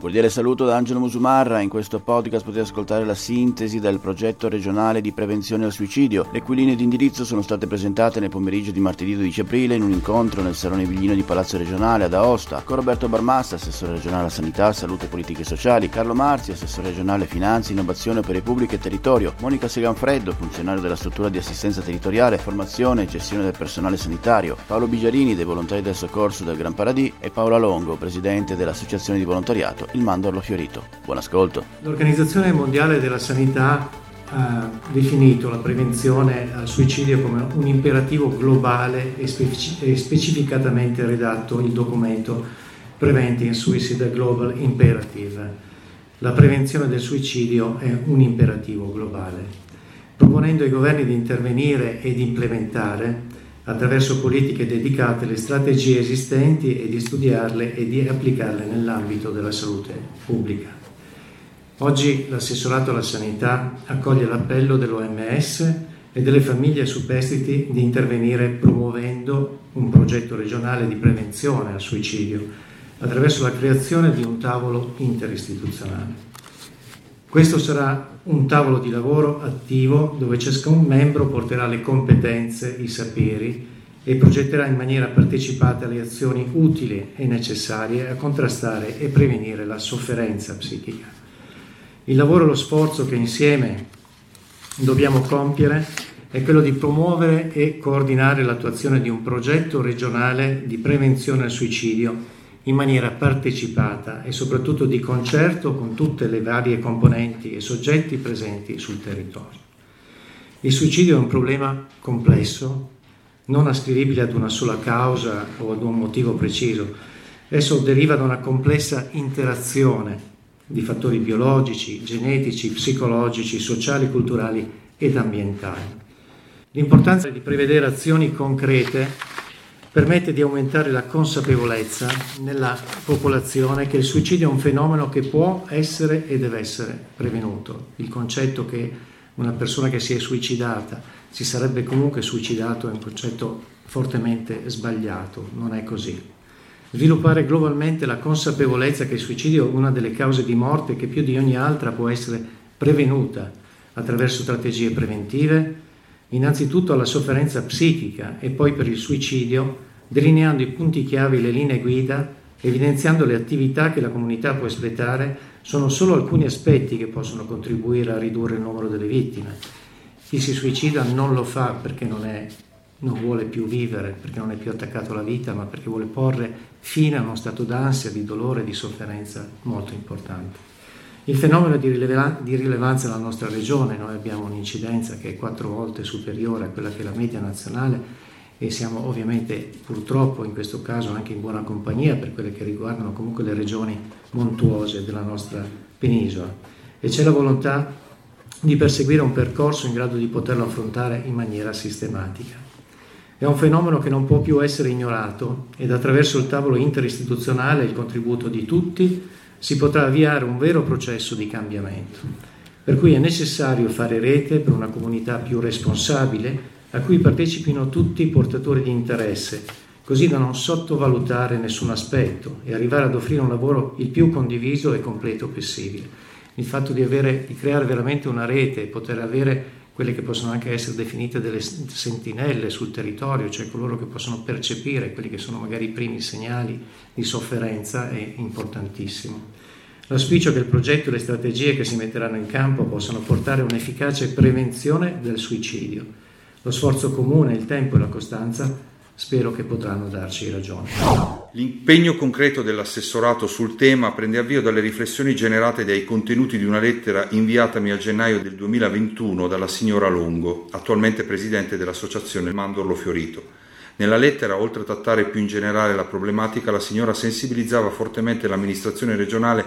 Un cordiale saluto da Angelo Musumarra. In questo podcast potete ascoltare la sintesi del progetto regionale di prevenzione al suicidio, le cui linee di indirizzo sono state presentate nel pomeriggio di martedì 12 aprile in un incontro nel Salone Viglino di Palazzo Regionale ad Aosta, con Roberto Barmassa, assessore regionale a sanità, salute e politiche sociali, Carlo Marzi, assessore regionale finanze, innovazione, opere pubbliche e territorio, Monica Seganfreddo, funzionario della struttura di assistenza territoriale, formazione e gestione del personale sanitario, Paolo Bigiarini dei volontari del soccorso del Gran Paradì. E Paola Longo, presidente dell'associazione di volontariato il mandorlo fiorito. Buon ascolto. L'Organizzazione Mondiale della Sanità ha definito la prevenzione al suicidio come un imperativo globale e, speci- e specificatamente redatto il documento Preventing Suicide Global Imperative. La prevenzione del suicidio è un imperativo globale, proponendo ai governi di intervenire ed implementare attraverso politiche dedicate alle strategie esistenti e di studiarle e di applicarle nell'ambito della salute pubblica. Oggi l'assessorato alla sanità accoglie l'appello dell'OMS e delle famiglie superstiti di intervenire promuovendo un progetto regionale di prevenzione al suicidio attraverso la creazione di un tavolo interistituzionale. Questo sarà un tavolo di lavoro attivo dove ciascun membro porterà le competenze, i saperi e progetterà in maniera partecipata le azioni utili e necessarie a contrastare e prevenire la sofferenza psichica. Il lavoro e lo sforzo che insieme dobbiamo compiere è quello di promuovere e coordinare l'attuazione di un progetto regionale di prevenzione al suicidio in maniera partecipata e soprattutto di concerto con tutte le varie componenti e soggetti presenti sul territorio. Il suicidio è un problema complesso, non ascrivibile ad una sola causa o ad un motivo preciso. Esso deriva da una complessa interazione di fattori biologici, genetici, psicologici, sociali, culturali ed ambientali. L'importanza di prevedere azioni concrete permette di aumentare la consapevolezza nella popolazione che il suicidio è un fenomeno che può essere e deve essere prevenuto. Il concetto che una persona che si è suicidata si sarebbe comunque suicidato è un concetto fortemente sbagliato, non è così. Sviluppare globalmente la consapevolezza che il suicidio è una delle cause di morte che più di ogni altra può essere prevenuta attraverso strategie preventive, innanzitutto alla sofferenza psichica e poi per il suicidio, delineando i punti chiave e le linee guida, evidenziando le attività che la comunità può espletare, sono solo alcuni aspetti che possono contribuire a ridurre il numero delle vittime. Chi si suicida non lo fa perché non, è, non vuole più vivere, perché non è più attaccato alla vita, ma perché vuole porre fine a uno stato d'ansia, di dolore e di sofferenza molto importante. Il fenomeno è di, rileva- di rilevanza nella nostra regione, noi abbiamo un'incidenza che è quattro volte superiore a quella che è la media nazionale e siamo ovviamente purtroppo in questo caso anche in buona compagnia per quelle che riguardano comunque le regioni montuose della nostra penisola e c'è la volontà di perseguire un percorso in grado di poterlo affrontare in maniera sistematica. È un fenomeno che non può più essere ignorato ed attraverso il tavolo interistituzionale e il contributo di tutti si potrà avviare un vero processo di cambiamento. Per cui è necessario fare rete per una comunità più responsabile a cui partecipino tutti i portatori di interesse, così da non sottovalutare nessun aspetto e arrivare ad offrire un lavoro il più condiviso e completo possibile. Il fatto di, avere, di creare veramente una rete poter avere quelle che possono anche essere definite delle sentinelle sul territorio, cioè coloro che possono percepire quelli che sono magari i primi segnali di sofferenza, è importantissimo. L'auspicio è che il progetto e le strategie che si metteranno in campo possano portare un'efficace prevenzione del suicidio. Lo sforzo comune, il tempo e la costanza spero che potranno darci ragione. L'impegno concreto dell'assessorato sul tema prende avvio dalle riflessioni generate dai contenuti di una lettera inviatami a gennaio del 2021 dalla signora Longo, attualmente presidente dell'associazione Mandorlo Fiorito. Nella lettera, oltre a trattare più in generale la problematica, la signora sensibilizzava fortemente l'amministrazione regionale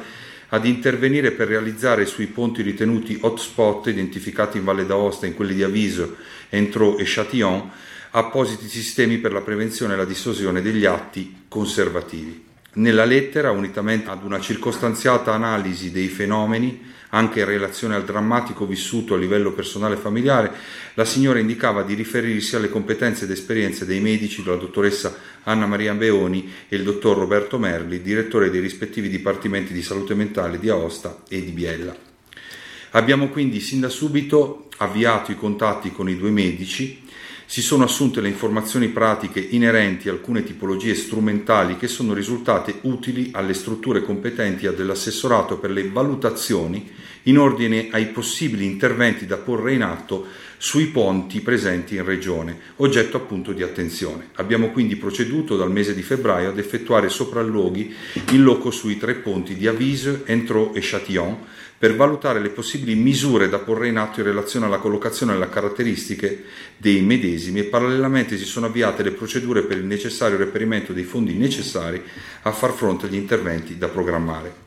ad intervenire per realizzare sui ponti ritenuti hotspot identificati in Valle d'Aosta, in quelli di Aviso, Entro e Châtillon, appositi sistemi per la prevenzione e la dissuasione degli atti conservativi. Nella lettera, unitamente ad una circostanziata analisi dei fenomeni, anche in relazione al drammatico vissuto a livello personale e familiare, la signora indicava di riferirsi alle competenze ed esperienze dei medici della dottoressa Anna Maria Beoni e il dottor Roberto Merli, direttore dei rispettivi dipartimenti di salute mentale di Aosta e di Biella. Abbiamo quindi sin da subito avviato i contatti con i due medici si sono assunte le informazioni pratiche inerenti a alcune tipologie strumentali che sono risultate utili alle strutture competenti dell'assessorato per le valutazioni in ordine ai possibili interventi da porre in atto sui ponti presenti in regione, oggetto appunto di attenzione. Abbiamo quindi proceduto dal mese di febbraio ad effettuare sopralluoghi in loco sui tre ponti di Avise, Entraux e Châtillon per valutare le possibili misure da porre in atto in relazione alla collocazione e alle caratteristiche dei medesimi e parallelamente si sono avviate le procedure per il necessario reperimento dei fondi necessari a far fronte agli interventi da programmare.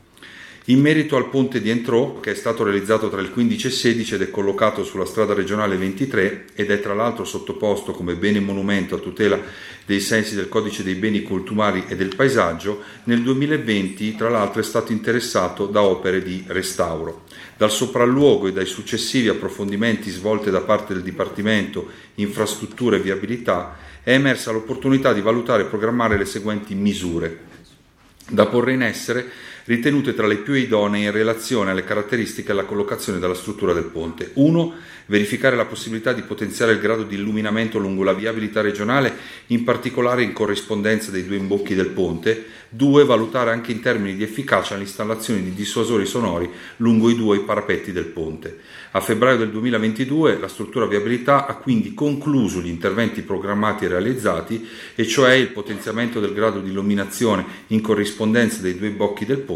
In merito al ponte di Entrò, che è stato realizzato tra il 15 e il 16 ed è collocato sulla strada regionale 23 ed è tra l'altro sottoposto come bene monumento a tutela dei sensi del codice dei beni culturali e del paesaggio, nel 2020 tra l'altro è stato interessato da opere di restauro. Dal sopralluogo e dai successivi approfondimenti svolti da parte del Dipartimento Infrastrutture e Viabilità è emersa l'opportunità di valutare e programmare le seguenti misure da porre in essere ritenute tra le più idonee in relazione alle caratteristiche e alla collocazione della struttura del ponte. 1. Verificare la possibilità di potenziare il grado di illuminamento lungo la viabilità regionale, in particolare in corrispondenza dei due imbocchi del ponte. 2. Valutare anche in termini di efficacia l'installazione di dissuasori sonori lungo i due parapetti del ponte. A febbraio del 2022 la struttura viabilità ha quindi concluso gli interventi programmati e realizzati, e cioè il potenziamento del grado di illuminazione in corrispondenza dei due bocchi del ponte,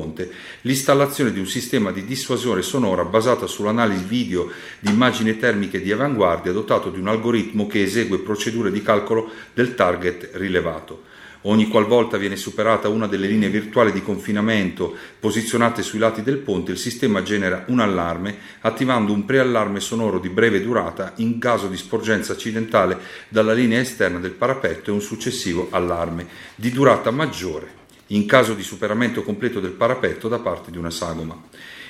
l'installazione di un sistema di dissuasione sonora basata sull'analisi video di immagini termiche di avanguardia dotato di un algoritmo che esegue procedure di calcolo del target rilevato. Ogni qualvolta viene superata una delle linee virtuali di confinamento posizionate sui lati del ponte, il sistema genera un allarme, attivando un preallarme sonoro di breve durata in caso di sporgenza accidentale dalla linea esterna del parapetto e un successivo allarme di durata maggiore in caso di superamento completo del parapetto da parte di una sagoma.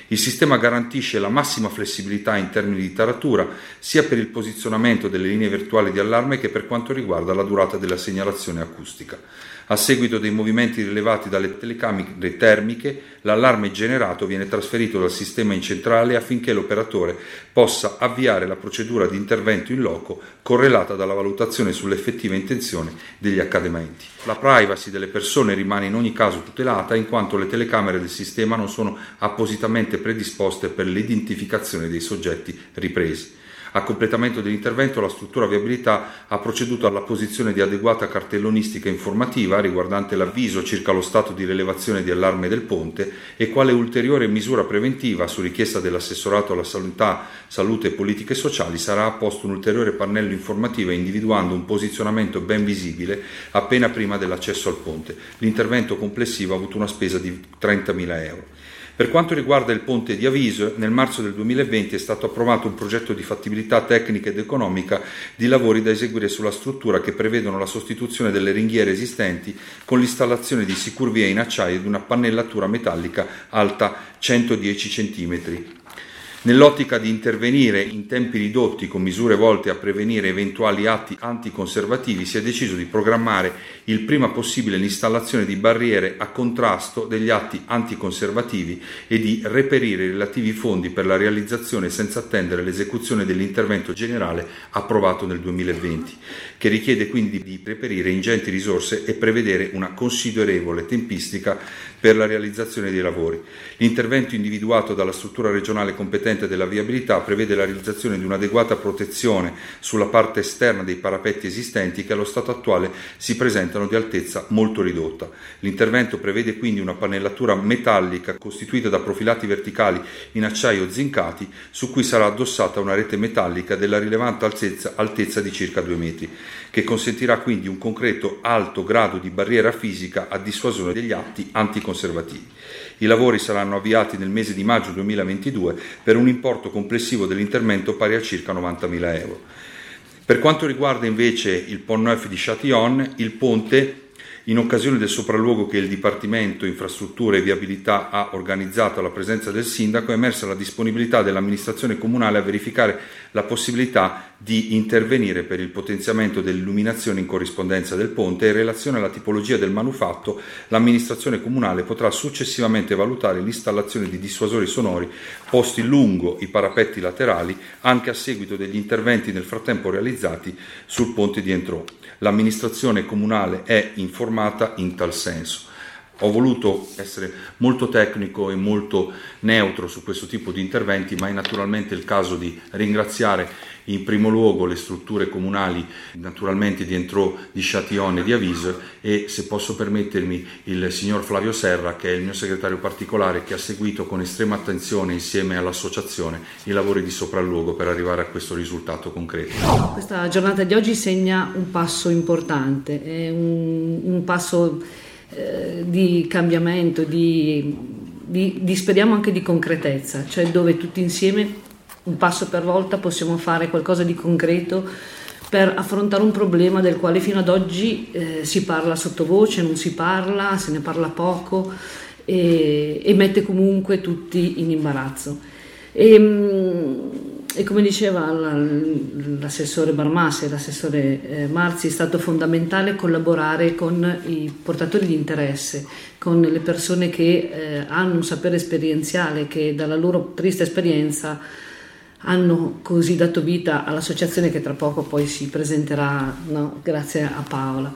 Il sistema garantisce la massima flessibilità in termini di taratura sia per il posizionamento delle linee virtuali di allarme che per quanto riguarda la durata della segnalazione acustica. A seguito dei movimenti rilevati dalle telecamere termiche, l'allarme generato viene trasferito dal sistema in centrale affinché l'operatore possa avviare la procedura di intervento in loco correlata dalla valutazione sull'effettiva intenzione degli accadimenti. La privacy delle persone rimane in ogni caso tutelata in quanto le telecamere del sistema non sono appositamente predisposte per l'identificazione dei soggetti ripresi. A completamento dell'intervento la struttura viabilità ha proceduto alla posizione di adeguata cartellonistica informativa riguardante l'avviso circa lo stato di rilevazione di allarme del ponte e quale ulteriore misura preventiva su richiesta dell'assessorato alla sanità, salute e politiche sociali sarà apposto un ulteriore pannello informativo individuando un posizionamento ben visibile appena prima dell'accesso al ponte. L'intervento complessivo ha avuto una spesa di 30.000 euro. Per quanto riguarda il ponte di Aviso, nel marzo del 2020 è stato approvato un progetto di fattibilità tecnica ed economica di lavori da eseguire sulla struttura che prevedono la sostituzione delle ringhiere esistenti con l'installazione di sicurvie in acciaio ed una pannellatura metallica alta 110 cm Nell'ottica di intervenire in tempi ridotti con misure volte a prevenire eventuali atti anticonservativi, si è deciso di programmare il prima possibile l'installazione di barriere a contrasto degli atti anticonservativi e di reperire i relativi fondi per la realizzazione senza attendere l'esecuzione dell'intervento generale approvato nel 2020, che richiede quindi di reperire ingenti risorse e prevedere una considerevole tempistica per la realizzazione dei lavori. L'intervento individuato dalla struttura regionale competente della viabilità prevede la realizzazione di un'adeguata protezione sulla parte esterna dei parapetti esistenti che allo stato attuale si presentano di altezza molto ridotta. L'intervento prevede quindi una pannellatura metallica costituita da profilati verticali in acciaio zincati su cui sarà addossata una rete metallica della rilevante altezza, altezza di circa 2 metri, che consentirà quindi un concreto alto grado di barriera fisica a dissuasione degli atti anticonservativi conservativi. I lavori saranno avviati nel mese di maggio 2022 per un importo complessivo dell'intervento pari a circa 90.000 euro. Per quanto riguarda invece il Pont Neuf di Châtillon, il ponte In occasione del sopralluogo che il Dipartimento Infrastrutture e Viabilità ha organizzato alla presenza del sindaco è emersa la disponibilità dell'amministrazione comunale a verificare la possibilità di intervenire per il potenziamento dell'illuminazione in corrispondenza del ponte e in relazione alla tipologia del manufatto l'amministrazione comunale potrà successivamente valutare l'installazione di dissuasori sonori posti lungo i parapetti laterali anche a seguito degli interventi nel frattempo realizzati sul ponte di Entrò. L'amministrazione comunale è informata in tal senso. Ho voluto essere molto tecnico e molto neutro su questo tipo di interventi, ma è naturalmente il caso di ringraziare in primo luogo le strutture comunali, naturalmente di Entrò, di Châtillon e di Avise e se posso permettermi il signor Flavio Serra che è il mio segretario particolare che ha seguito con estrema attenzione insieme all'associazione i lavori di sopralluogo per arrivare a questo risultato concreto. Questa giornata di oggi segna un passo importante, è un, un passo eh, di cambiamento, di, di, di, speriamo anche di concretezza, cioè dove tutti insieme, un passo per volta, possiamo fare qualcosa di concreto per affrontare un problema del quale fino ad oggi eh, si parla sottovoce, non si parla, se ne parla poco e, e mette comunque tutti in imbarazzo. E, ehm, e come diceva l'assessore Barmassi e l'assessore eh, Marzi, è stato fondamentale collaborare con i portatori di interesse, con le persone che eh, hanno un sapere esperienziale, che dalla loro triste esperienza hanno così dato vita all'associazione che tra poco poi si presenterà no? grazie a Paola.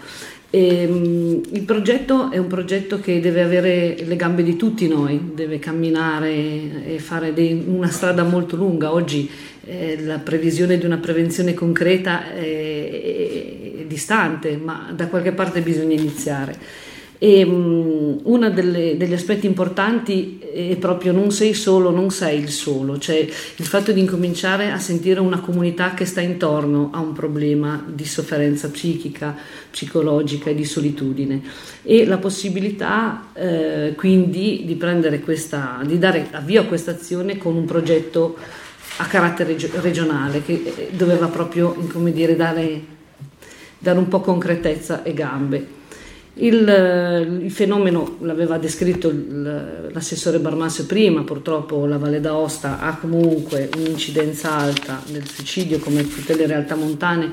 E, um, il progetto è un progetto che deve avere le gambe di tutti noi, deve camminare e fare dei, una strada molto lunga. Oggi eh, la previsione di una prevenzione concreta è, è, è, distante, ma da qualche parte bisogna iniziare. E uno degli aspetti importanti è proprio non sei solo, non sei il solo, cioè il fatto di incominciare a sentire una comunità che sta intorno a un problema di sofferenza psichica, psicologica e di solitudine e la possibilità eh, quindi di questa, di dare avvio a questa azione con un progetto a carattere regionale che eh, doveva proprio, dire, dare, dare un po' concretezza e gambe. Il, il, fenomeno l'aveva descritto l'assessore Barmasso prima, purtroppo la Valle d'Aosta ha comunque un'incidenza alta del suicidio come tutte le realtà montane.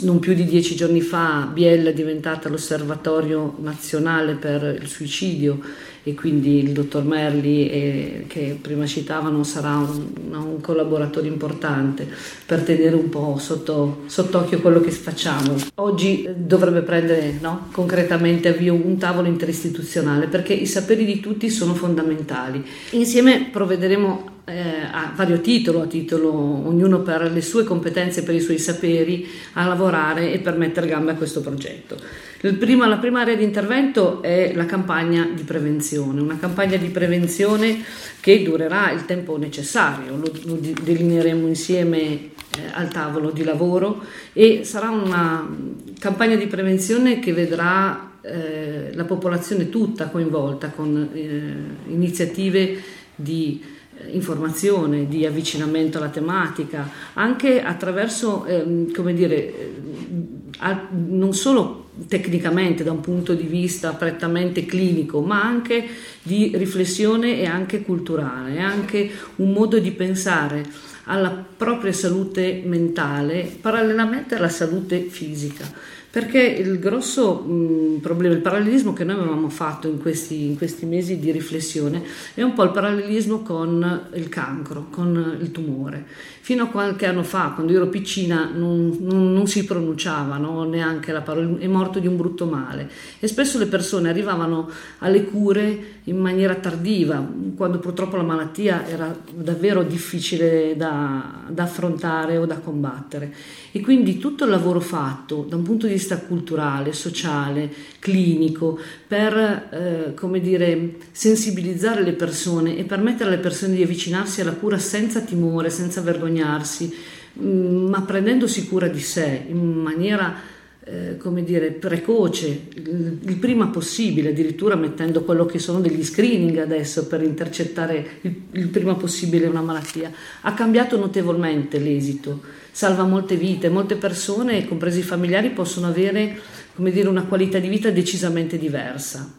Non più di dieci giorni fa Biella è diventata l'osservatorio nazionale per il suicidio e quindi il dottor Merli eh, che prima citavano sarà un, un, collaboratore importante per tenere un po' sotto, sott'occhio quello che facciamo. Oggi dovrebbe prendere no, concretamente avvio un tavolo interistituzionale perché i saperi di tutti sono fondamentali. Insieme provvederemo eh, a vario titolo, a titolo ognuno per le sue competenze, per i suoi saperi, a lavorare e per mettere gambe a questo progetto. Prima, la prima area di intervento è la campagna di prevenzione, una campagna di prevenzione che durerà il tempo necessario, lo, lo delineeremo insieme eh, al tavolo di lavoro e sarà una campagna di prevenzione che vedrà eh, la popolazione tutta coinvolta con eh, iniziative di informazione, di avvicinamento alla tematica, anche attraverso, ehm, come dire, eh, non solo tecnicamente da un punto di vista prettamente clinico, ma anche di riflessione e anche culturale, è anche un modo di pensare alla propria salute mentale parallelamente alla salute fisica perché il grosso mh, problema, il parallelismo che noi avevamo fatto in questi, in questi, mesi di riflessione è un po' il parallelismo con il cancro, con il tumore. Fino a qualche anno fa, quando ero piccina, non, non, non si pronunciava no? neanche la parola, è morto di un brutto male. E spesso le persone arrivavano alle cure in maniera tardiva, quando purtroppo la malattia era davvero difficile da, da affrontare o da combattere. E quindi tutto il lavoro fatto da un punto di vista culturale, sociale, clinico, per eh, come dire, sensibilizzare le persone e permettere alle persone di avvicinarsi alla cura senza timore, senza vergognarsi, mh, mm, ma prendendosi cura di sé in maniera eh, come dire, precoce, il, prima possibile, addirittura mettendo quello che sono degli screening adesso per intercettare il, il prima possibile una malattia, ha cambiato notevolmente l'esito, salva molte vite, molte persone, compresi i familiari, possono avere come dire, una qualità di vita decisamente diversa.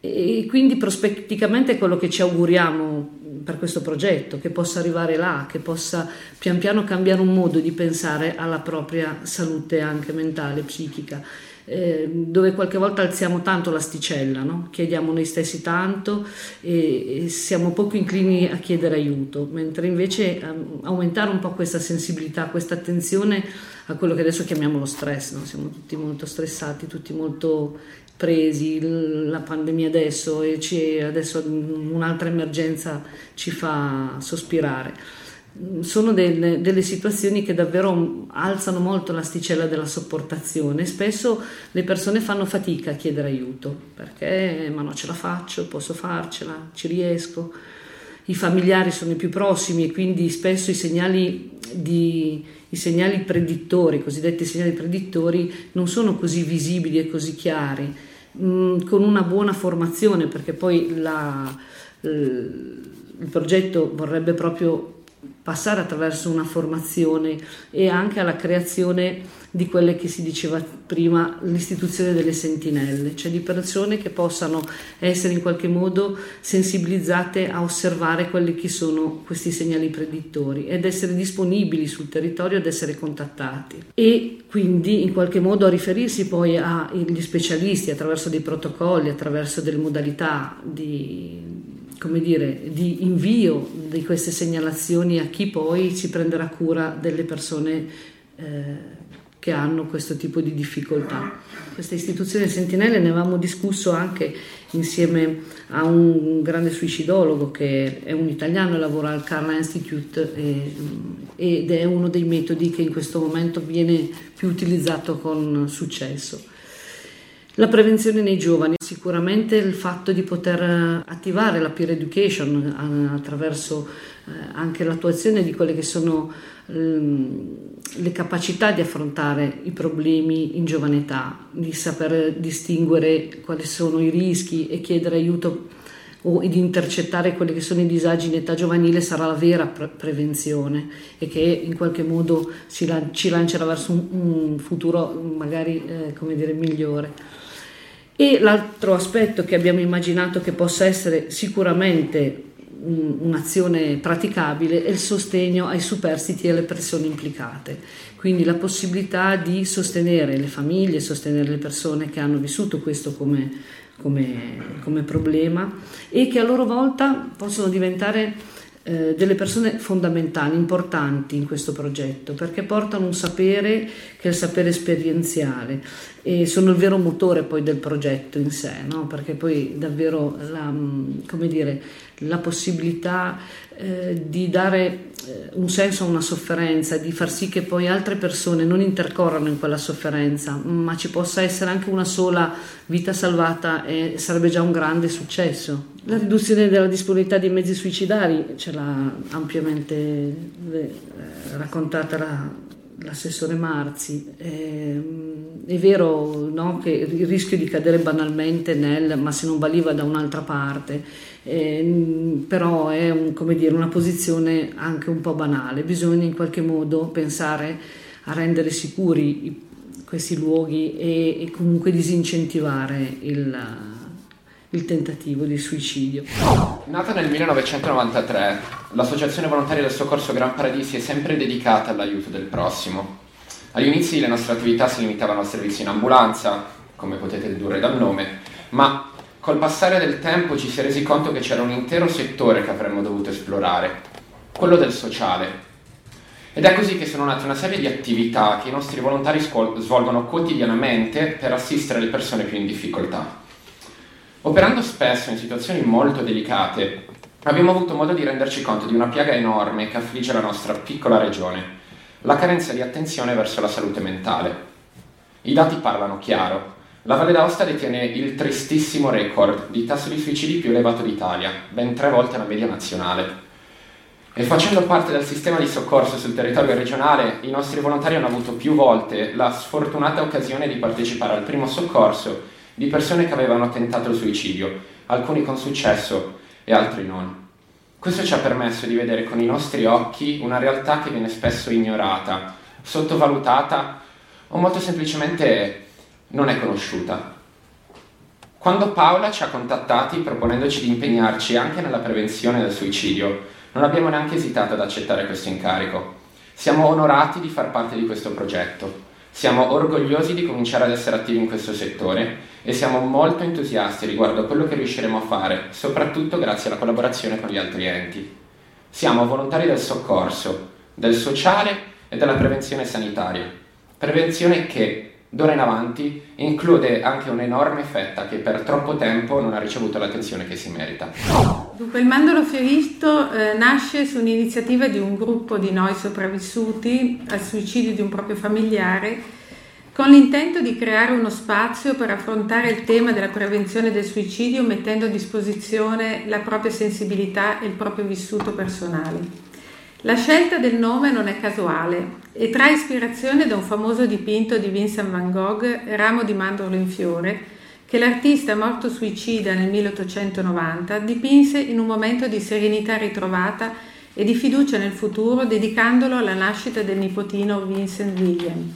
E quindi prospetticamente quello che ci auguriamo per questo progetto, che possa arrivare là, che possa pian piano cambiare un modo di pensare alla propria salute anche mentale, psichica. Eh, dove qualche volta alziamo tanto l'asticella, no? chiediamo noi stessi tanto e, e, siamo poco inclini a chiedere aiuto, mentre invece um, aumentare un po' questa sensibilità, questa attenzione a quello che adesso chiamiamo lo stress, no? siamo tutti molto stressati, tutti molto presi, la pandemia adesso e ci, adesso un'altra emergenza ci fa sospirare. Sono delle, delle, situazioni che davvero alzano molto l'asticella della sopportazione. Spesso le persone fanno fatica a chiedere aiuto perché ma non ce la faccio, posso farcela, ci riesco. I familiari sono i più prossimi e quindi spesso i segnali, di, i segnali predittori, i cosiddetti segnali predittori, non sono così visibili e così chiari Mm, con una buona formazione, perché poi la, il progetto vorrebbe proprio passare attraverso una formazione e anche alla creazione di quelle che si diceva prima, l'istituzione delle sentinelle, cioè di persone che possano essere in qualche modo sensibilizzate a osservare quelli che sono questi segnali predittori ed essere disponibili sul territorio ad essere contattati. E quindi in qualche modo a riferirsi poi agli specialisti attraverso dei protocolli, attraverso delle modalità di come dire, di invio di queste segnalazioni a chi poi si prenderà cura delle persone eh, che hanno questo tipo di difficoltà. Questa istituzione Sentinelle ne avevamo discusso anche insieme a un grande suicidologo che è un italiano e lavora al Carla Institute e, ed è uno dei metodi che in questo momento viene più utilizzato con successo. La prevenzione nei giovani, sicuramente il fatto di poter attivare la peer education eh, attraverso eh, anche l'attuazione di quelle che sono ehm, le capacità di affrontare i problemi in giovane età, di saper distinguere quali sono i rischi e chiedere aiuto o di intercettare quelli che sono i disagi in età giovanile sarà la vera pre- prevenzione e che in qualche modo ci, ci lancerà verso un, un futuro magari eh, dire, migliore. E l'altro aspetto che abbiamo immaginato che possa essere sicuramente un'azione praticabile è il sostegno ai superstiti e alle persone implicate, quindi la possibilità di sostenere le famiglie, sostenere le persone che hanno vissuto questo come, come, come problema e che a loro volta possono diventare eh, delle persone fondamentali, importanti in questo progetto, perché portano un sapere che è il sapere esperienziale e sono il vero motore poi del progetto in sé, no? perché poi davvero la, mm, dire, la possibilità eh, di dare eh, un senso a una sofferenza, di far sì che poi altre persone non intercorrano in quella sofferenza, ma ci possa essere anche una sola vita salvata e sarebbe già un grande successo. La riduzione della disponibilità di mezzi suicidari ce l'ha ampiamente eh, raccontata la, l'assessore Marzi. Eh, è vero no, che il rischio di cadere banalmente nel ma se non valiva da un'altra parte, eh, però è un, dire, una posizione anche un po' banale. Bisogna in qualche modo pensare a rendere sicuri questi luoghi e, e comunque disincentivare il il tentativo di suicidio. Nata nel 1993, l'Associazione Volontaria del Soccorso Gran Paradisi è sempre dedicata all'aiuto del prossimo. Agli inizi le nostre attività si limitavano al servizio in ambulanza, come potete dedurre dal nome, ma col passare del tempo ci si è resi conto che c'era un intero settore che avremmo dovuto esplorare, quello del sociale. Ed è così che sono nate una serie di attività che i nostri volontari svolgono quotidianamente per assistere le persone più in difficoltà. Operando spesso in situazioni molto delicate, abbiamo avuto modo di renderci conto di una piaga enorme che affligge la nostra piccola regione, la carenza di attenzione verso la salute mentale. I dati parlano chiaro. La Valle d'Aosta detiene il tristissimo record di tasso di suicidi più elevato d'Italia, ben tre volte la media nazionale. E facendo parte del sistema di soccorso sul territorio regionale, i nostri volontari hanno avuto più volte la sfortunata occasione di partecipare al primo soccorso di persone che avevano tentato il suicidio, alcuni con successo e altri non. Questo ci ha permesso di vedere con i nostri occhi una realtà che viene spesso ignorata, sottovalutata o molto semplicemente non è conosciuta. Quando Paola ci ha contattati proponendoci di impegnarci anche nella prevenzione del suicidio, non abbiamo neanche esitato ad accettare questo incarico. Siamo onorati di far parte di questo progetto. Siamo orgogliosi di cominciare ad essere attivi in questo settore e siamo molto entusiasti riguardo a quello che riusciremo a fare, soprattutto grazie alla collaborazione con gli altri enti. Siamo volontari del soccorso, del sociale e della prevenzione sanitaria. Prevenzione che, d'ora in avanti, include anche un'enorme fetta che per troppo tempo non ha ricevuto l'attenzione che si merita. Dunque, il Mandolo Fieristo eh, nasce su un'iniziativa di un gruppo di noi sopravvissuti al suicidio di un proprio familiare con l'intento di creare uno spazio per affrontare il tema della prevenzione del suicidio mettendo a disposizione la propria sensibilità e il proprio vissuto personale. La scelta del nome non è casuale e trae ispirazione da un famoso dipinto di Vincent van Gogh, Ramo di mandorlo in fiore, che l'artista morto suicida nel 1890 dipinse in un momento di serenità ritrovata e di fiducia nel futuro, dedicandolo alla nascita del nipotino Vincent William.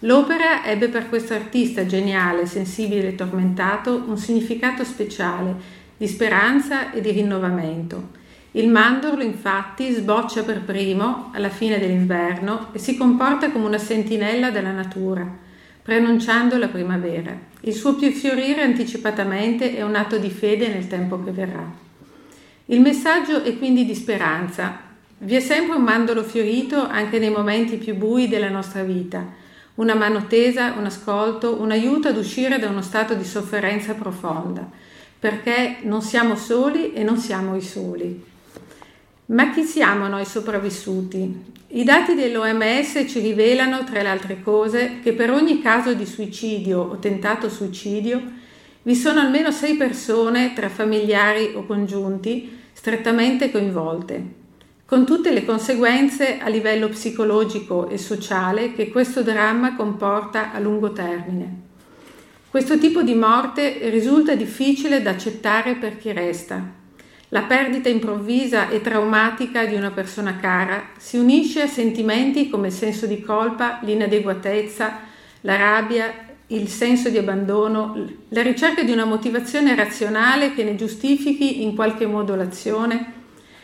L'opera ebbe per questo artista geniale, sensibile e tormentato un significato speciale di speranza e di rinnovamento il mandorlo infatti sboccia per primo alla fine dell'inverno e si comporta come una sentinella della natura, preannunciando la primavera. Il suo più fiorire anticipatamente è un atto di fede nel tempo che verrà. Il messaggio è quindi di speranza. Vi è sempre un mandorlo fiorito anche nei momenti più bui della nostra vita, una mano tesa, un ascolto, un aiuto ad uscire da uno stato di sofferenza profonda, perché non siamo soli e non siamo i soli. Ma chi siamo noi sopravvissuti? I dati dell'OMS ci rivelano, tra le altre cose, che per ogni caso di suicidio o tentato suicidio vi sono almeno sei persone tra familiari o congiunti strettamente coinvolte, con tutte le conseguenze a livello psicologico e sociale che questo dramma comporta a lungo termine. Questo tipo di morte risulta difficile da accettare per chi resta, la perdita improvvisa e traumatica di una persona cara si unisce a sentimenti come il senso di colpa, l'inadeguatezza, la rabbia, il senso di abbandono, la ricerca di una motivazione razionale che ne giustifichi in qualche modo l'azione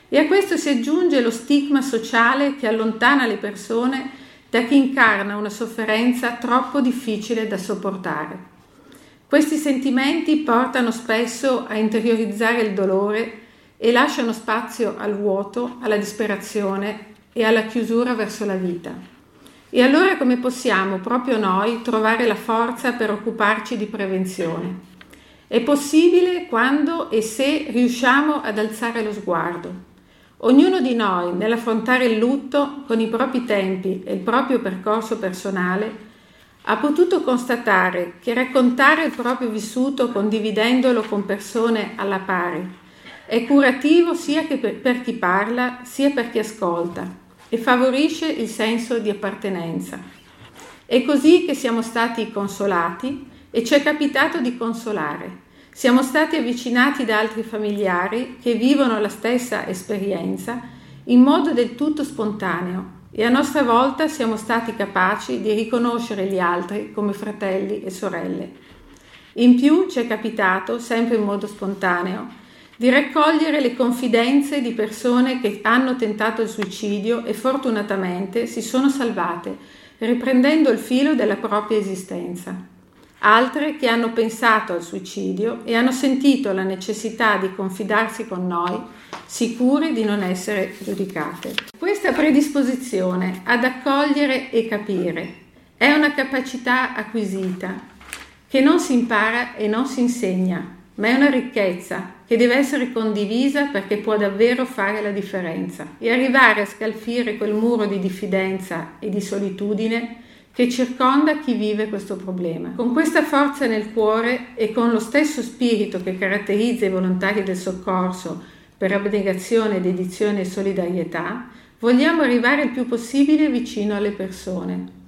e a questo si aggiunge lo stigma sociale che allontana le persone da chi incarna una sofferenza troppo difficile da sopportare. Questi sentimenti portano spesso a interiorizzare il dolore e lasciano spazio al vuoto, alla disperazione e alla chiusura verso la vita. E allora come possiamo proprio noi trovare la forza per occuparci di prevenzione? È possibile quando e se riusciamo ad alzare lo sguardo. Ognuno di noi, nell'affrontare il lutto con i propri tempi e il proprio percorso personale, ha potuto constatare che raccontare il proprio vissuto condividendolo con persone alla pari è curativo sia per chi parla sia per chi ascolta e favorisce il senso di appartenenza. È così che siamo stati consolati e ci è capitato di consolare. Siamo stati avvicinati da altri familiari che vivono la stessa esperienza in modo del tutto spontaneo e a nostra volta siamo stati capaci di riconoscere gli altri come fratelli e sorelle. In più ci è capitato, sempre in modo spontaneo, di raccogliere le confidenze di persone che hanno tentato il suicidio e fortunatamente si sono salvate, riprendendo il filo della propria esistenza. Altre che hanno pensato al suicidio e hanno sentito la necessità di confidarsi con noi, sicuri di non essere giudicate. Questa predisposizione ad accogliere e capire è una capacità acquisita che non si impara e non si insegna, ma è una ricchezza che deve essere condivisa perché può davvero fare la differenza e arrivare a scalfire quel muro di diffidenza e di solitudine che circonda chi vive questo problema. Con questa forza nel cuore e con lo stesso spirito che caratterizza i volontari del soccorso per abnegazione, dedizione e solidarietà, vogliamo arrivare il più possibile vicino alle persone,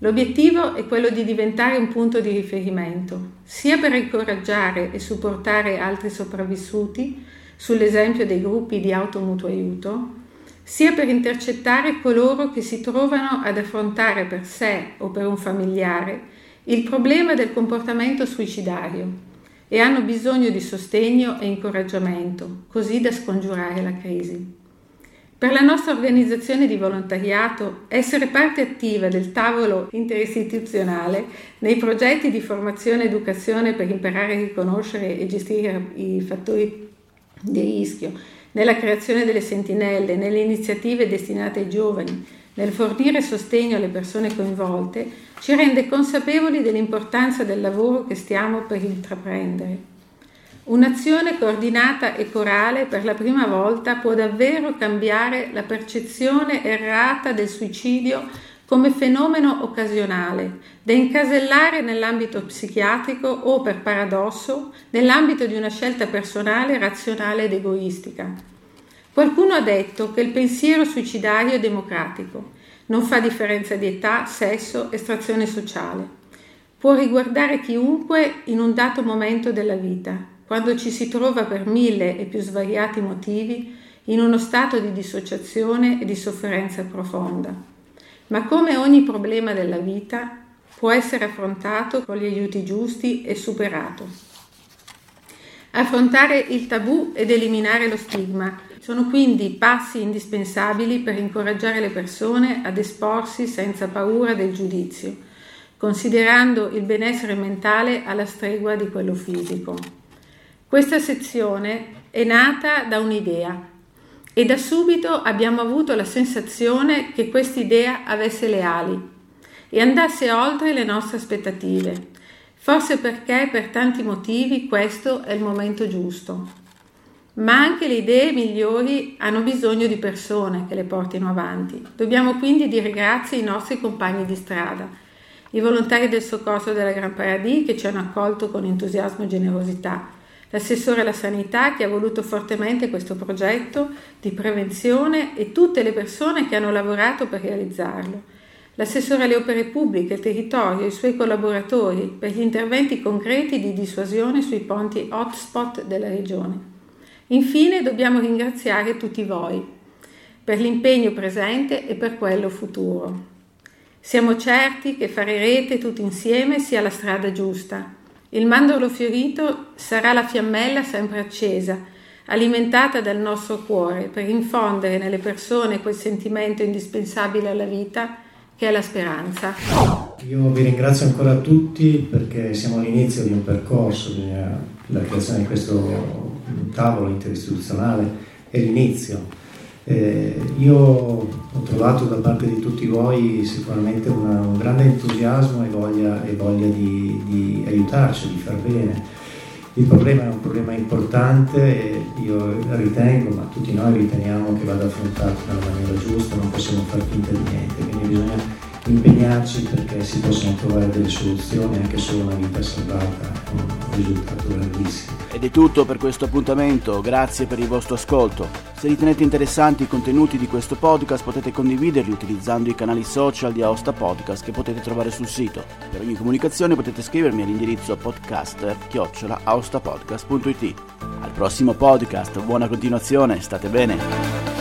L'obiettivo è quello di diventare un punto di riferimento, sia per incoraggiare e supportare altri sopravvissuti, sull'esempio dei gruppi di automutuo aiuto, sia per intercettare coloro che si trovano ad affrontare per sé o per un familiare il problema del comportamento suicidario e hanno bisogno di sostegno e incoraggiamento, così da scongiurare la crisi. Per la nostra organizzazione di volontariato, essere parte attiva del tavolo interistituzionale nei progetti di formazione e educazione per imparare a riconoscere e gestire i fattori di rischio, nella creazione delle sentinelle, nelle iniziative destinate ai giovani, nel fornire sostegno alle persone coinvolte, ci rende consapevoli dell'importanza del lavoro che stiamo per intraprendere. Un'azione coordinata e corale per la prima volta può davvero cambiare la percezione errata del suicidio come fenomeno occasionale, da incasellare nell'ambito psichiatrico o, per paradosso, nell'ambito di una scelta personale, razionale ed egoistica. Qualcuno ha detto che il pensiero suicidario è democratico, non fa differenza di età, sesso, estrazione sociale. Può riguardare chiunque in un dato momento della vita, quando ci si trova per mille e più svariati motivi in uno stato di dissociazione e di sofferenza profonda. Ma come ogni problema della vita può essere affrontato con gli aiuti giusti e superato. Affrontare il tabù ed eliminare lo stigma sono quindi passi indispensabili per incoraggiare le persone ad esporsi senza paura del giudizio, considerando il benessere mentale alla stregua di quello fisico. Questa sezione è nata da un'idea e da subito abbiamo avuto la sensazione che quest'idea avesse le ali e andasse oltre le nostre aspettative, forse perché per tanti motivi questo è il momento giusto. Ma anche le idee migliori hanno bisogno di persone che le portino avanti. Dobbiamo quindi dire grazie ai nostri compagni di strada, i volontari del soccorso della Gran Paradis che ci hanno accolto con entusiasmo e generosità, l'assessore alla sanità che ha voluto fortemente questo progetto di prevenzione e tutte le persone che hanno lavorato per realizzarlo, l'assessore alle opere pubbliche, il territorio, i suoi collaboratori per gli interventi concreti di dissuasione sui ponti hotspot della regione. Infine dobbiamo ringraziare tutti voi per l'impegno presente e per quello futuro. Siamo certi che fare rete tutti insieme sia la strada giusta il mandorlo fiorito sarà la fiammella sempre accesa, alimentata dal nostro cuore per infondere nelle persone quel sentimento indispensabile alla vita che è la speranza. Io vi ringrazio ancora tutti perché siamo all'inizio di un percorso, la creazione di questo tavolo interistituzionale è l'inizio eh, io ho trovato da parte di tutti voi sicuramente una, un grande entusiasmo e voglia, e voglia di, di, aiutarci, di far bene. Il problema è un problema importante e io ritengo, ma tutti noi riteniamo che vada affrontato nella maniera giusta, non possiamo far finta di niente, quindi bisogna impegnarci perché si possano trovare delle soluzioni, anche solo una vita salvata è un risultato grandissimo. Ed è tutto per questo appuntamento, grazie per il vostro ascolto. Se ritenete interessanti i contenuti di questo podcast potete condividerli utilizzando i canali social di Aosta Podcast che potete trovare sul sito. Per ogni comunicazione potete scrivermi all'indirizzo podcaster-aostapodcast.it. Al prossimo podcast, buona continuazione, state bene!